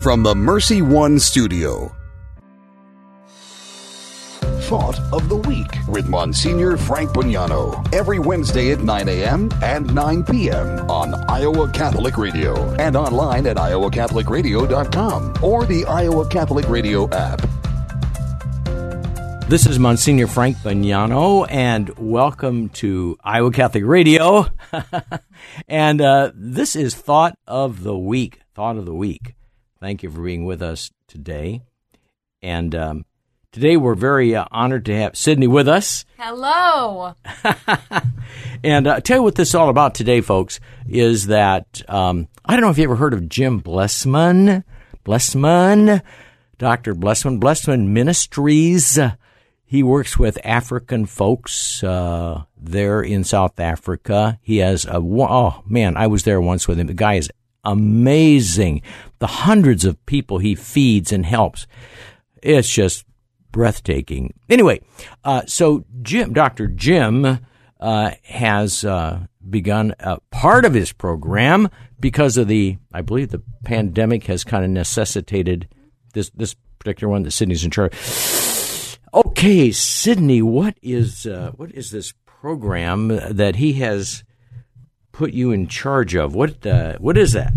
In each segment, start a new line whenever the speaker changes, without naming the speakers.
From the Mercy One Studio. Thought of the Week with Monsignor Frank Bognanno. Every Wednesday at 9 a.m. and 9 p.m. on Iowa Catholic Radio and online at iowacatholicradio.com or the Iowa Catholic Radio app.
This is Monsignor Frank Bognanno, and welcome to Iowa Catholic Radio. and uh, this is Thought of the Week. Thought of the Week. Thank you for being with us today. And um, today we're very uh, honored to have Sydney with us.
Hello.
and uh, tell you what this is all about today, folks, is that um, I don't know if you ever heard of Jim Blessman. Blessman, Dr. Blessman, Blessman Ministries. He works with African folks uh, there in South Africa. He has a oh man, I was there once with him. The guy is amazing. The hundreds of people he feeds and helps, it's just breathtaking. Anyway, uh, so Jim, Doctor Jim, uh, has uh, begun a part of his program because of the, I believe, the pandemic has kind of necessitated this this particular one that Sydney's in charge Okay, Sydney, what is uh, what is this program that he has put you in charge of? What uh, what is that?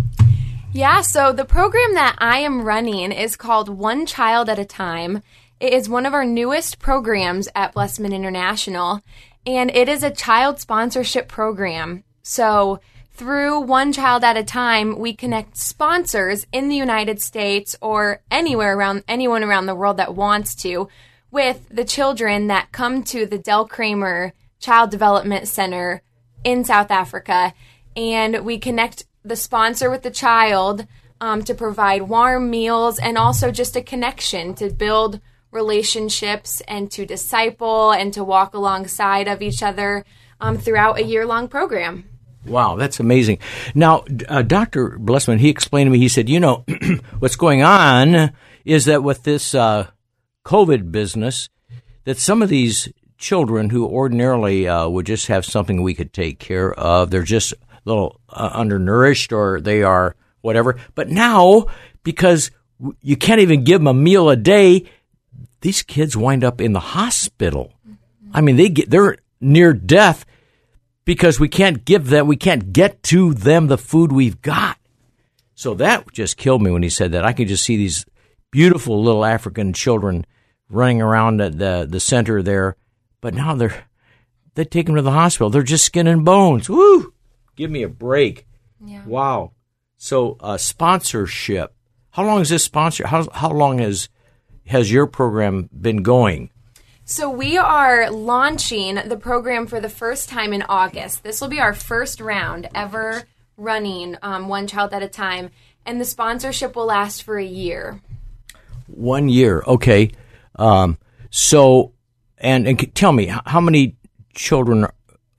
Yeah, so the program that I am running is called One Child at a Time. It is one of our newest programs at Blessman International, and it is a child sponsorship program. So through One Child at a Time, we connect sponsors in the United States or anywhere around anyone around the world that wants to with the children that come to the Del Kramer Child Development Center in South Africa. And we connect the sponsor with the child um, to provide warm meals and also just a connection to build relationships and to disciple and to walk alongside of each other um, throughout a year long program.
Wow, that's amazing. Now, uh, Dr. Blessman, he explained to me, he said, you know, what's going on is that with this uh, COVID business that some of these children who ordinarily uh, would just have something we could take care of, they're just a little uh, undernourished or they are whatever. But now, because you can't even give them a meal a day, these kids wind up in the hospital. I mean, they get they're near death because we can't give them, we can't get to them the food we've got. So that just killed me when he said that. I could just see these beautiful little African children running around the the center there, but now they're they take them to the hospital. They're just skin and bones. Woo! Give me a break.
Yeah.
Wow. So uh, sponsorship. How long is this sponsor? How how long has has your program been going?
So we are launching the program for the first time in August. This will be our first round ever running um, one child at a time, and the sponsorship will last for a year.
One year, okay. Um, so, and, and tell me, how many children,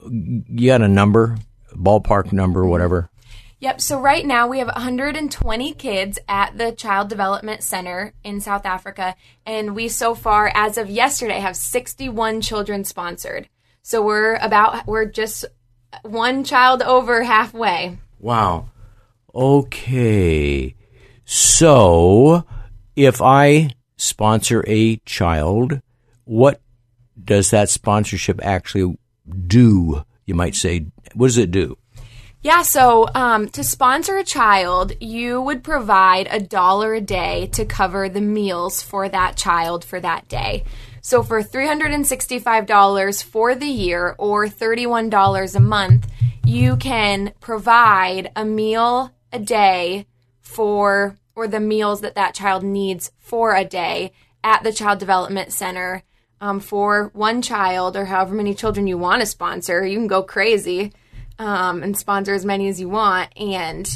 you got a number, ballpark number, whatever?
Yep. So right now we have 120 kids at the Child Development Center in South Africa, and we so far, as of yesterday, have 61 children sponsored. So we're about we're just one child over halfway.
Wow. Okay. So if I sponsor a child, what does that sponsorship actually do? You might say, what does it do?
Yeah, so um, to sponsor a child, you would provide a dollar a day to cover the meals for that child for that day. So for $365 for the year or $31 a month, you can provide a meal a day for or the meals that that child needs for a day at the Child Development Center um, for one child or however many children you want to sponsor. You can go crazy um, and sponsor as many as you want. And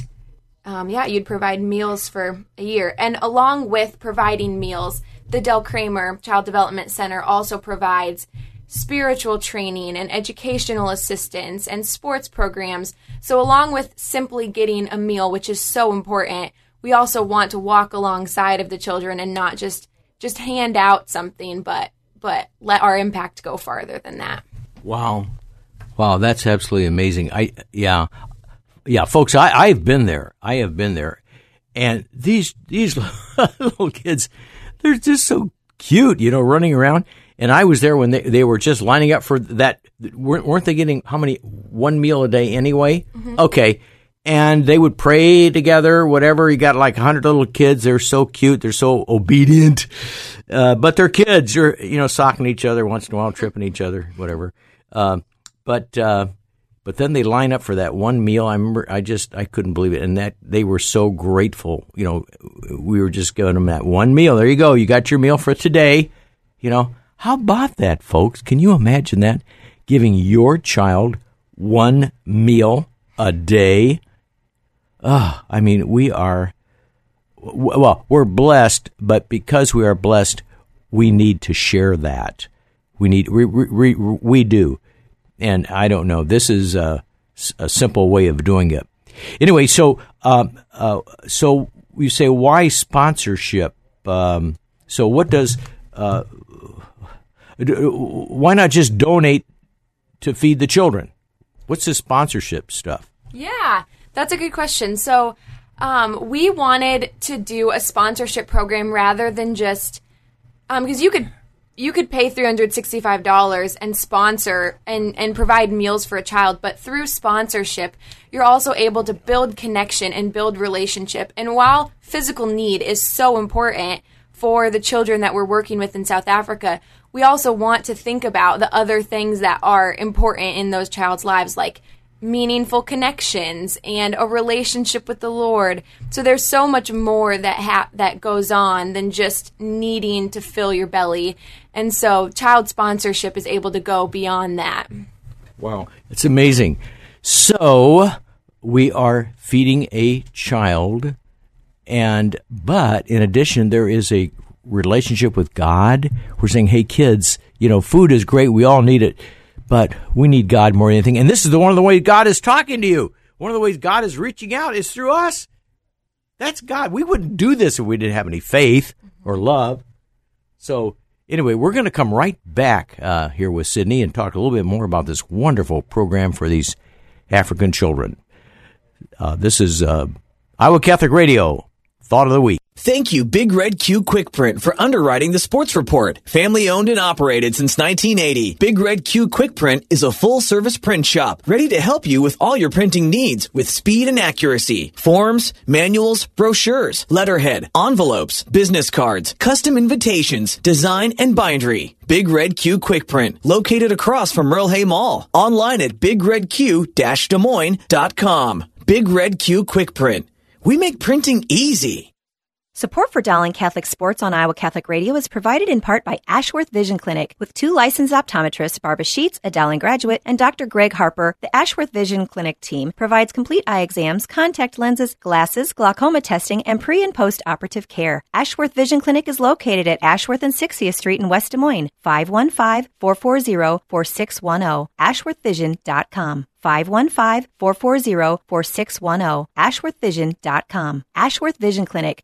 um, yeah, you'd provide meals for a year. And along with providing meals, the Del Kramer Child Development Center also provides spiritual training and educational assistance and sports programs. So, along with simply getting a meal, which is so important, we also want to walk alongside of the children and not just just hand out something, but but let our impact go farther than that.
Wow, wow, that's absolutely amazing. I yeah, yeah, folks, I I've been there. I have been there, and these these little kids, they're just so cute, you know, running around. And I was there when they, they were just lining up for that. Weren't, weren't they getting how many one meal a day anyway? Mm-hmm. Okay, and they would pray together, whatever. You got like a hundred little kids. They're so cute. They're so obedient. Uh, but they're kids. They're, you know, socking each other once in a while, tripping each other, whatever. Uh, but, uh, but then they line up for that one meal. I remember, I just, I couldn't believe it. And that they were so grateful. You know, we were just giving them that one meal. There you go. You got your meal for today. You know, how about that, folks? Can you imagine that? Giving your child one meal a day. Ah, I mean, we are, well, we're blessed, but because we are blessed, we need to share that. We need, we, we, we do. And I don't know, this is a, a simple way of doing it. Anyway, so, um, uh, so you say, why sponsorship? Um, so what does, uh, why not just donate to feed the children? What's the sponsorship stuff?
Yeah, that's a good question. So, um, we wanted to do a sponsorship program rather than just because um, you could you could pay three hundred sixty five dollars and sponsor and and provide meals for a child, but through sponsorship, you're also able to build connection and build relationship. And while physical need is so important for the children that we're working with in South Africa, we also want to think about the other things that are important in those child's lives, like meaningful connections and a relationship with the Lord. So there's so much more that ha- that goes on than just needing to fill your belly. And so child sponsorship is able to go beyond that.
Wow, it's amazing. So we are feeding a child and but in addition there is a relationship with God. We're saying, "Hey kids, you know, food is great. We all need it." But we need God more than anything. And this is the one of the ways God is talking to you. One of the ways God is reaching out is through us. That's God. We wouldn't do this if we didn't have any faith or love. So anyway, we're going to come right back uh, here with Sydney and talk a little bit more about this wonderful program for these African children. Uh, this is uh, Iowa Catholic Radio Thought of the Week.
Thank you, Big Red Q Quick Print, for underwriting the sports report. Family owned and operated since 1980, Big Red Q Quick Print is a full service print shop ready to help you with all your printing needs with speed and accuracy. Forms, manuals, brochures, letterhead, envelopes, business cards, custom invitations, design, and bindery. Big Red Q Quick Print, located across from Merle Hay Mall. Online at bigredq-des Moines.com. Big Red Q Quick Print. We make printing easy.
Support for Dowling Catholic Sports on Iowa Catholic Radio is provided in part by Ashworth Vision Clinic. With two licensed optometrists, Barbara Sheets, a Dowling graduate, and Dr. Greg Harper, the Ashworth Vision Clinic team provides complete eye exams, contact lenses, glasses, glaucoma testing, and pre and post operative care. Ashworth Vision Clinic is located at Ashworth and 60th Street in West Des Moines. 515 440 4610. AshworthVision.com. 515 440 4610. AshworthVision.com. Ashworth Vision Clinic.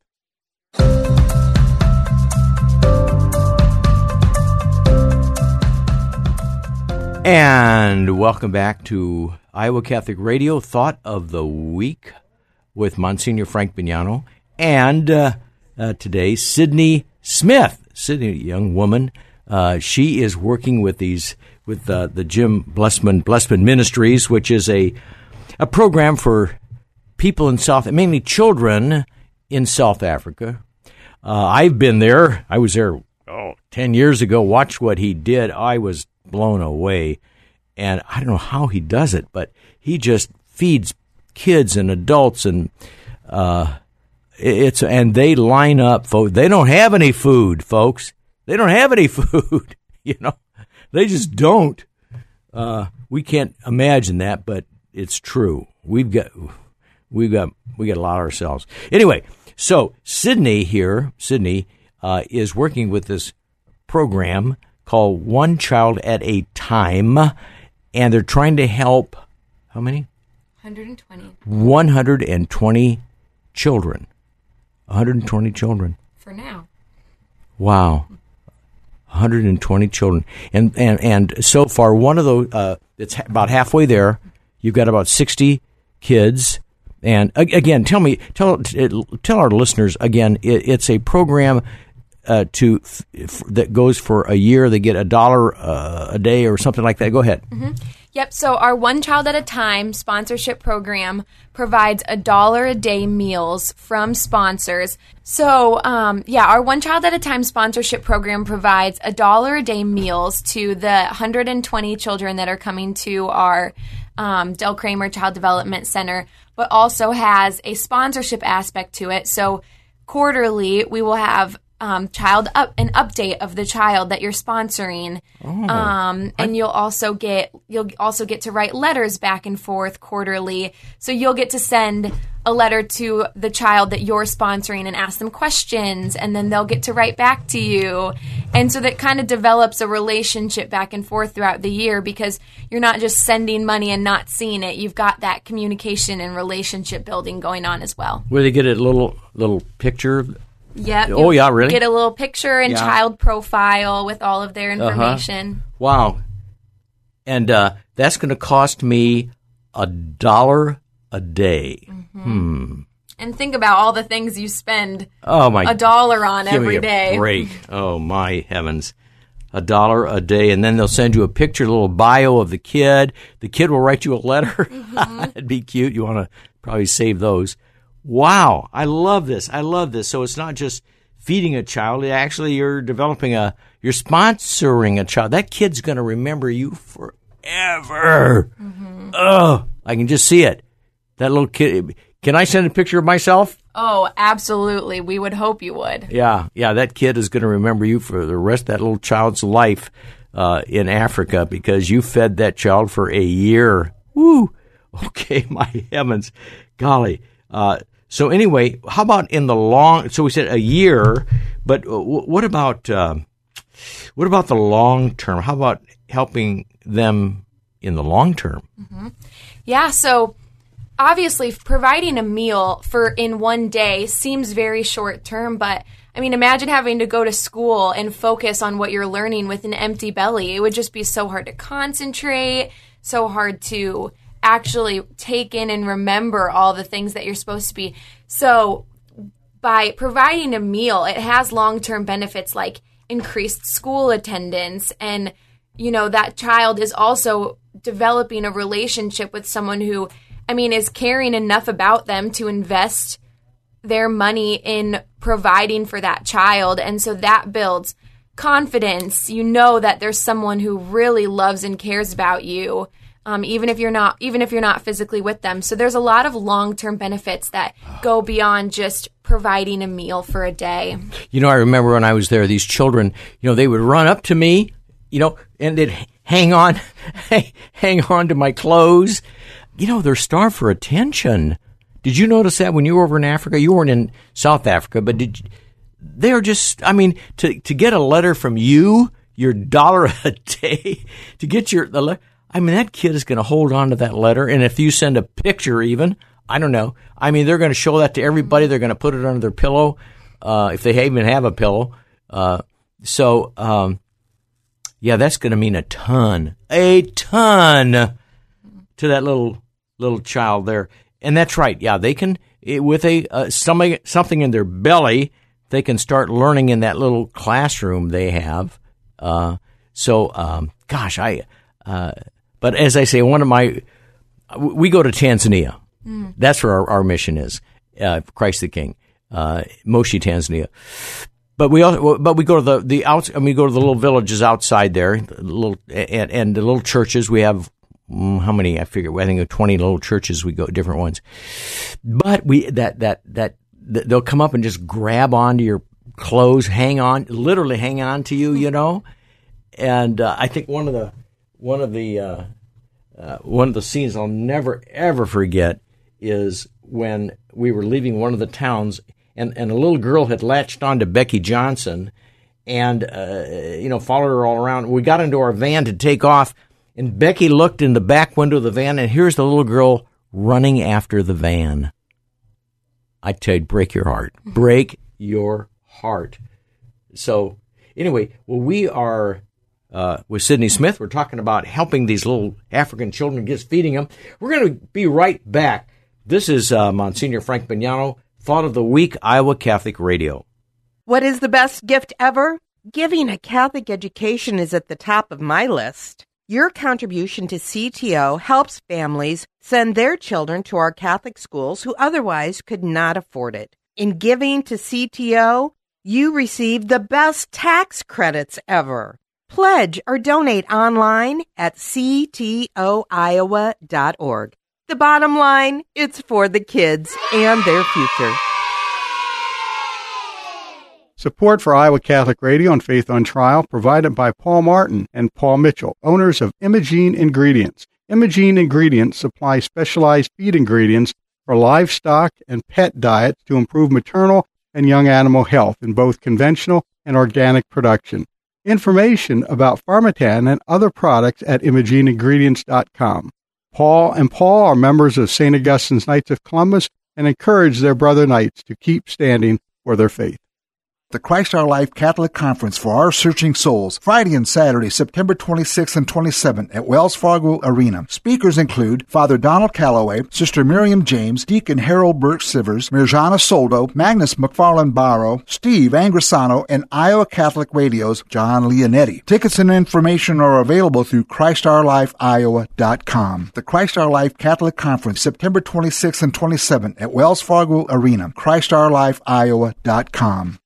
And welcome back to Iowa Catholic Radio Thought of the Week with Monsignor Frank Bognanno and uh, uh, today Sydney Smith. Sydney, young woman, uh, she is working with these with uh, the Jim Blessman Blessman Ministries, which is a a program for people in South, mainly children in South Africa. Uh, I've been there. I was there oh, 10 years ago. Watched what he did. I was blown away. And I don't know how he does it, but he just feeds kids and adults and uh, it's and they line up folks they don't have any food folks. They don't have any food you know. They just don't. Uh, we can't imagine that but it's true. We've got we've got we got a lot ourselves. Anyway so sydney here sydney uh, is working with this program called one child at a time and they're trying to help how many?
120
120 children. 120 children.
For now.
wow. 120 children. And and and so far one of those uh, it's about halfway there. You've got about 60 kids. And again tell me tell tell our listeners again it, it's a program uh, to f- f- that goes for a year they get a dollar uh, a day or something like that go ahead
Yep. So our One Child at a Time sponsorship program provides a dollar a day meals from sponsors. So, um, yeah, our One Child at a Time sponsorship program provides a dollar a day meals to the 120 children that are coming to our um, Del Kramer Child Development Center, but also has a sponsorship aspect to it. So, quarterly, we will have um, child up an update of the child that you're sponsoring, um, and you'll also get you'll also get to write letters back and forth quarterly. So you'll get to send a letter to the child that you're sponsoring and ask them questions, and then they'll get to write back to you, and so that kind of develops a relationship back and forth throughout the year because you're not just sending money and not seeing it. You've got that communication and relationship building going on as well.
where they get a little little picture
Yep.
Oh, yeah, really?
Get a little picture and
Yeah.
child profile with all of their
Uh-huh.
information.
Wow. And uh, that's going to cost me a dollar a day. Hmm.
And think about all the things you spend
Oh my!
a dollar on
give me a
day.
break. Oh my heavens! A dollar a day, and then they'll send you a picture, a little bio of the kid. The kid will write you a letter.
Mm-hmm.
That'd be cute. You want to probably save those. Wow, I love this. I love this. So it's not just feeding a child. Actually, you're developing a. You're sponsoring a child. That kid's going to remember you forever.
Mm-hmm.
Oh, I can just see it. That little kid. Can I send a picture of myself?
Oh, absolutely. We would hope you would.
Yeah, yeah, that kid is going to remember you for the rest of that little child's life uh, in Africa because you fed that child for a year. Woo! Okay, my heavens, golly. Uh, so anyway, how about in the long? So we said a year, but what about um what about the long term? How about helping them in the long term?
Yeah, so obviously providing a meal for in one day seems very short term, but I mean imagine having to go to school and focus on what you're learning with an empty belly. It would just be so hard to concentrate, so hard to actually take in and remember all the things that you're supposed to be. So by providing a meal, it has long term benefits like increased school attendance. And, you know, that child is also developing a relationship with someone who, I mean, is caring enough about them to invest their money in providing for that child. And so that builds confidence. You know that there's someone who really loves and cares about you. Um, even if you're not even if you're not physically with them so there's a lot of long-term benefits that go beyond just providing a meal for a day
You know, I remember when I was there, these children, you know, they would run up to me, you know, and they'd hang on, hang on to my clothes. You know, they're starved for attention. Did you notice that when you were over in Africa? You weren't in South Africa, but did you, they're just, I mean, to, to get a letter from you, your dollar a day, to get your, the le- I mean, that kid is going to hold on to that letter. And if you send a picture even, I don't know. I mean, they're going to show that to everybody. They're going to put it under their pillow, uh, if they even have a pillow. Uh, so, um, yeah, that's going to mean a ton, a ton to that little little child there. And that's right. Yeah, they can it, with a uh, something something in their belly. They can start learning in that little classroom they have. Uh, so, um, gosh, I. Uh, but as I say, one of my we go to Tanzania. That's where our, our mission is, uh, Christ the King. uh, Moshi, Tanzania. But we also, but we go to the the outs. I mean, we go to the little villages outside there, the little and, and the little churches. We have mm, how many? I figure I think of twenty little churches. We go different ones, but we that that that they'll come up and just grab onto your clothes, hang on, literally hang on to you, you know. And uh, I think one of the one of the uh, uh, one of the scenes I'll never ever forget is when we were leaving one of the towns, and, and a little girl had latched on to Becky Johnson, and uh, you know followed her all around. We got into our van to take off, and Becky looked in the back window of the van, and here's the little girl running after the van. I tell you, break your heart, break your heart. So anyway, well, we are uh, with Sydney Smith. We're talking about helping these little African children, just feeding them. We're going to be right back. This is uh, Monsignor Frank Bognanno, Thought of the Week, Iowa Catholic Radio.
What is the best gift ever? Giving a Catholic education is at the top of my list. Your contribution to CTO helps families send their children to our Catholic schools who otherwise could not afford it. In giving to CTO, you receive the best tax credits ever. Pledge or donate online at ctoiowa.org. The bottom line, it's for the kids and their future.
Support for Iowa Catholic Radio and Faith on Trial provided by Paul Martin and Paul Mitchell, owners of Imogene Ingredients. Imogene Ingredients supply specialized feed ingredients for livestock and pet diets to improve maternal and young animal health in both conventional and organic production. Information about Farmatan and other products at ImogeneIngredients.com. Paul and Paul are members of St. Augustine's Knights of Columbus and encourage their brother knights to keep standing for their faith
the Christ Our Life Catholic Conference for Our Searching Souls, Friday and Saturday, September 26th and 27th at Wells Fargo Arena. Speakers include Father Donald Calloway, Sister Miriam James, Deacon Harold Burke Sivers, Mirjana Soldo, Magnus MacFarlane Barrow, Steve Angrisano, and Iowa Catholic Radio's John Leonetti. Tickets and information are available through ChristOurLifeIowa.com. The Christ Our Life Catholic Conference, September 26th and 27th at Wells Fargo Arena, ChristOurLifeIowa.com.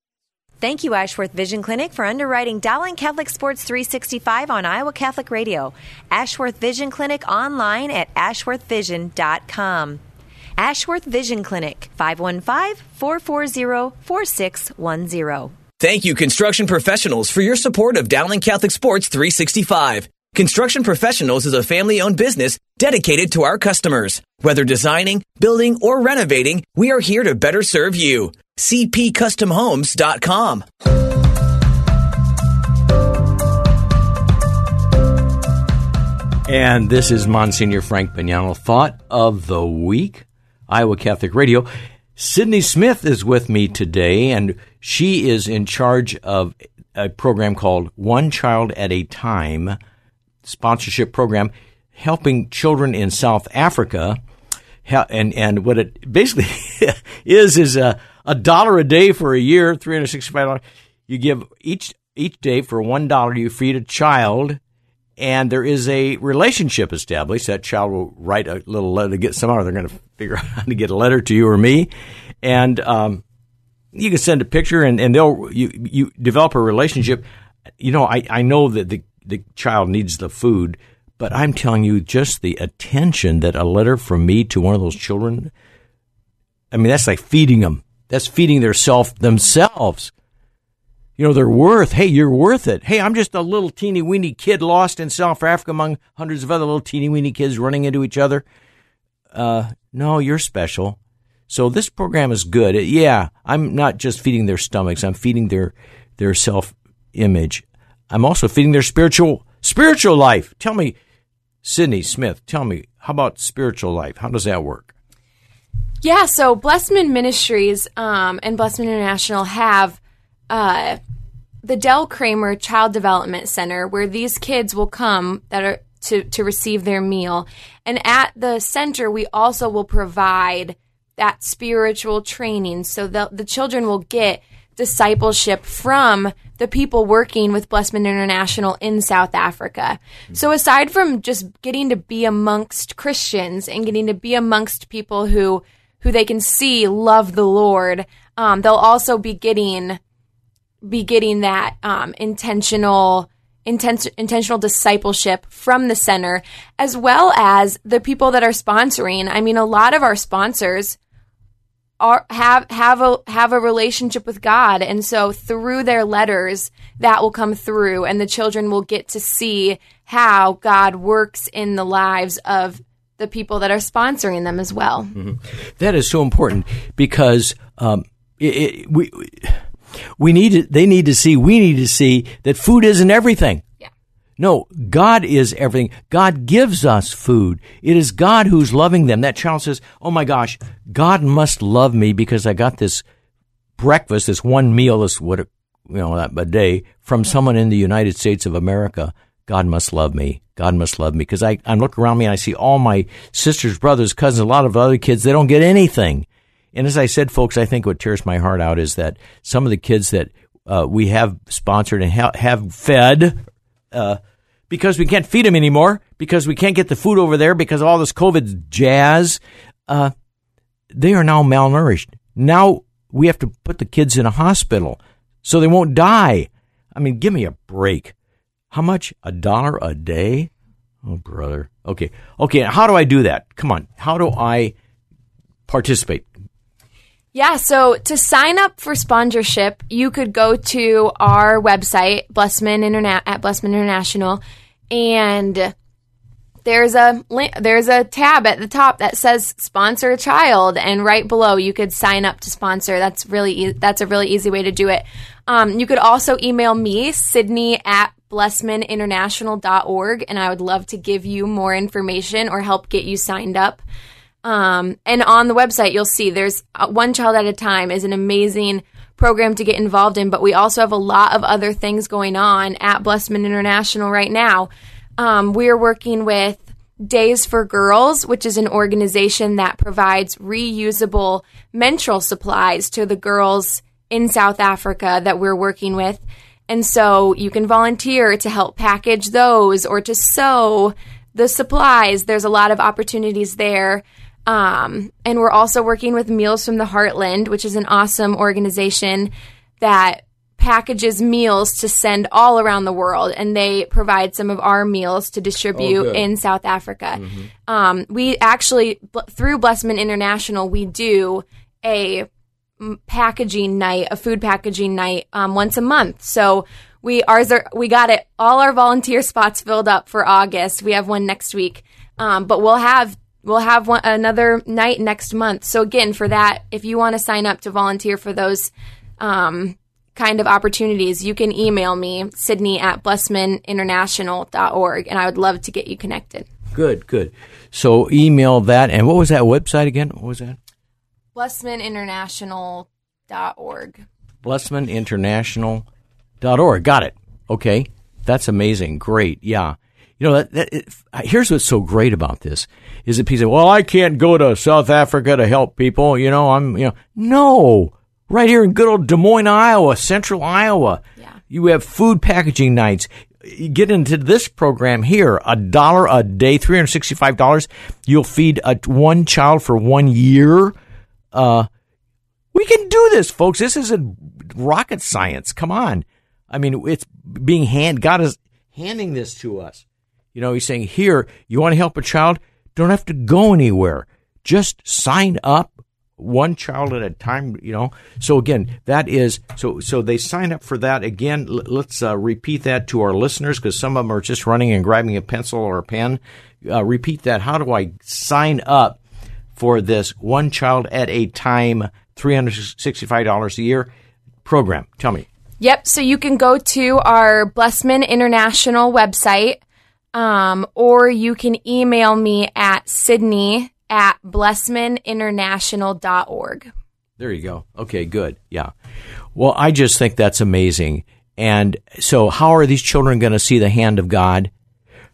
Thank you, Ashworth Vision Clinic, for underwriting Dowling Catholic Sports 365 on Iowa Catholic Radio. Ashworth Vision Clinic online at ashworthvision.com. Ashworth Vision Clinic, 515 440 4610.
Thank you, construction professionals, for your support of Dowling Catholic Sports 365. Construction Professionals is a family owned business dedicated to our customers. Whether designing, building, or renovating, we are here to better serve you cpcustomhomes.com.
And this is Monsignor Frank Bognanno, Thought of the Week, Iowa Catholic Radio. Sydney Smith is with me today, and she is in charge of a program called One Child at a Time sponsorship program, helping children in South Africa. And, and what it basically is, is a, a dollar a day for a year, three hundred sixty-five dollars. You give each each day for one dollar. You feed a child, and there is a relationship established. That child will write a little letter to get somehow. They're going to figure out how to get a letter to you or me, and um, you can send a picture, and, and they'll you you develop a relationship. You know, I I know that the the child needs the food, but I'm telling you, just the attention that a letter from me to one of those children. I mean, that's like feeding them. That's feeding their self themselves. You know, their worth. Hey, you're worth it. Hey, I'm just a little teeny weeny kid lost in South Africa among hundreds of other little teeny weeny kids running into each other. Uh, no, you're special. So this program is good. Yeah, I'm not just feeding their stomachs. I'm feeding their their self image. I'm also feeding their spiritual spiritual life. Tell me, Sydney Smith. Tell me, how about spiritual life? How does that work?
Yeah, so Blessman Ministries um, and Blessman International have uh, the Dell Kramer Child Development Center, where these kids will come that are to to receive their meal, and at the center we also will provide that spiritual training, so that the children will get discipleship from the people working with Blessman International in South Africa. So aside from just getting to be amongst Christians and getting to be amongst people who who they can see love the Lord. um, they'll also be getting be getting that um, intentional intentional discipleship from the center as well as the people that are sponsoring i mean a lot of our sponsors are have have a have a relationship with God and so through their letters that will come through and the children will get to see how God works in the lives of the people that are sponsoring them as well.
That is so important because um, it, it, we we need to, they need to see we need to see that food isn't everything.
Yeah.
No, God is everything. God gives us food. It is God who's loving them. That child says, "Oh my gosh, God must love me because I got this breakfast, this one meal, this what you know that a day from someone in the United States of America. God must love me. God must love me because I I look around me and I see all my sisters, brothers, cousins, a lot of other kids. They don't get anything. And as I said, folks, I think what tears my heart out is that some of the kids that uh, we have sponsored and ha- have fed, uh, because we can't feed them anymore, because we can't get the food over there, because of all this COVID jazz, uh, they are now malnourished. Now we have to put the kids in a hospital so they won't die. I mean, give me a break. How much? A dollar a day? Oh, brother. Okay. Okay. How do I do that? Come on. How do I participate?
Yeah, so to sign up for sponsorship, you could go to our website, Blessman Interna- at Blessman International, and there's a there's a tab at the top that says sponsor a child, and right below you could sign up to sponsor. That's really e- that's a really easy way to do it. Um, you could also email me, Sydney at blessmaninternational.org, and I would love to give you more information or help get you signed up. Um, and on the website, you'll see there's uh, one child at a time is an amazing program to get involved in, but we also have a lot of other things going on at Blessman International right now. Um, we are working with Days for Girls, which is an organization that provides reusable menstrual supplies to the girls in South Africa that we're working with. And so you can volunteer to help package those or to sew the supplies. There's a lot of opportunities there. Um, and we're also working with Meals from the Heartland, which is an awesome organization that packages meals to send all around the world. And they provide some of our meals to distribute
good.
in South Africa. Um, we actually, through Blessman International, we do a packaging night, a food packaging night, um, once a month. So we ours are we got it all our volunteer spots filled up for August. We have one next week, um, but we'll have we'll have one, another night next month. So again, for that, if you want to sign up to volunteer for those um, kind of opportunities, you can email me Sydney at blessmaninternational.org, and I would love to get you connected.
Good, good. So email that. And what was that website again? What was that?
blessmaninternational.org.
blessmaninternational.org. Got it. Okay. That's amazing. Great. Yeah. You know, that, that it, here's what's so great about this is that people say, well, I can't go to South Africa to help people. You know, I'm, you know, no, right here in good old Des Moines, Iowa, central Iowa.
Yeah.
You have food packaging nights. You get into this program here, a dollar a day, $365. You'll feed a, one child for one year. Uh, we can do this, folks. This isn't rocket science. Come on. I mean, it's being hand. God is handing this to us. You know, He's saying, here, you want to help a child? Don't have to go anywhere. Just sign up one child at a time, you know. So again, that is so. So they sign up for that. Again, l- let's uh, repeat that to our listeners because some of them are just running and grabbing a pencil or a pen. Uh, repeat that. How do I sign up for this one child at a time, three hundred sixty-five dollars a year program? Tell me.
Yep. So you can go to our Blessman International website, um, or you can email me at Sydney at blessmaninternational.org.
There you go. Okay, good. Yeah. Well, I just think that's amazing. And so, how are these children going to see the hand of God?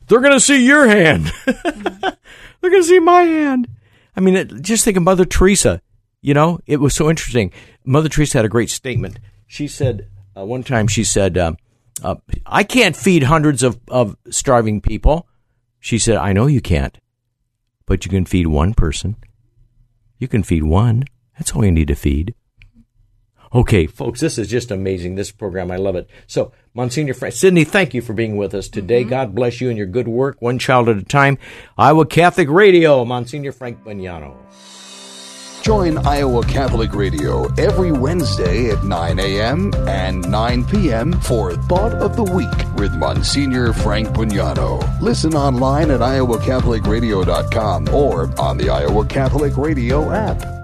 They're going to see your hand. They're going to see my hand. I mean, it, just think of Mother Teresa. You know, it was so interesting. Mother Teresa had a great statement. She said, uh, one time, she said, uh, uh, I can't feed hundreds of, of starving people. She said, I know you can't, but you can feed one person. You can feed one. That's all you need to feed. Okay, folks, this is just amazing. This program, I love it. So, Monsignor Frank, Sydney, thank you for being with us today. Mm-hmm. God bless you and your good work, one child at a time. Iowa Catholic Radio, Monsignor Frank Bognanno.
Join Iowa Catholic Radio every Wednesday at 9 a.m. and 9 p.m. for Thought of the Week with Monsignor Frank Bognanno. Listen online at iowacatholicradio.com or on the Iowa Catholic Radio app.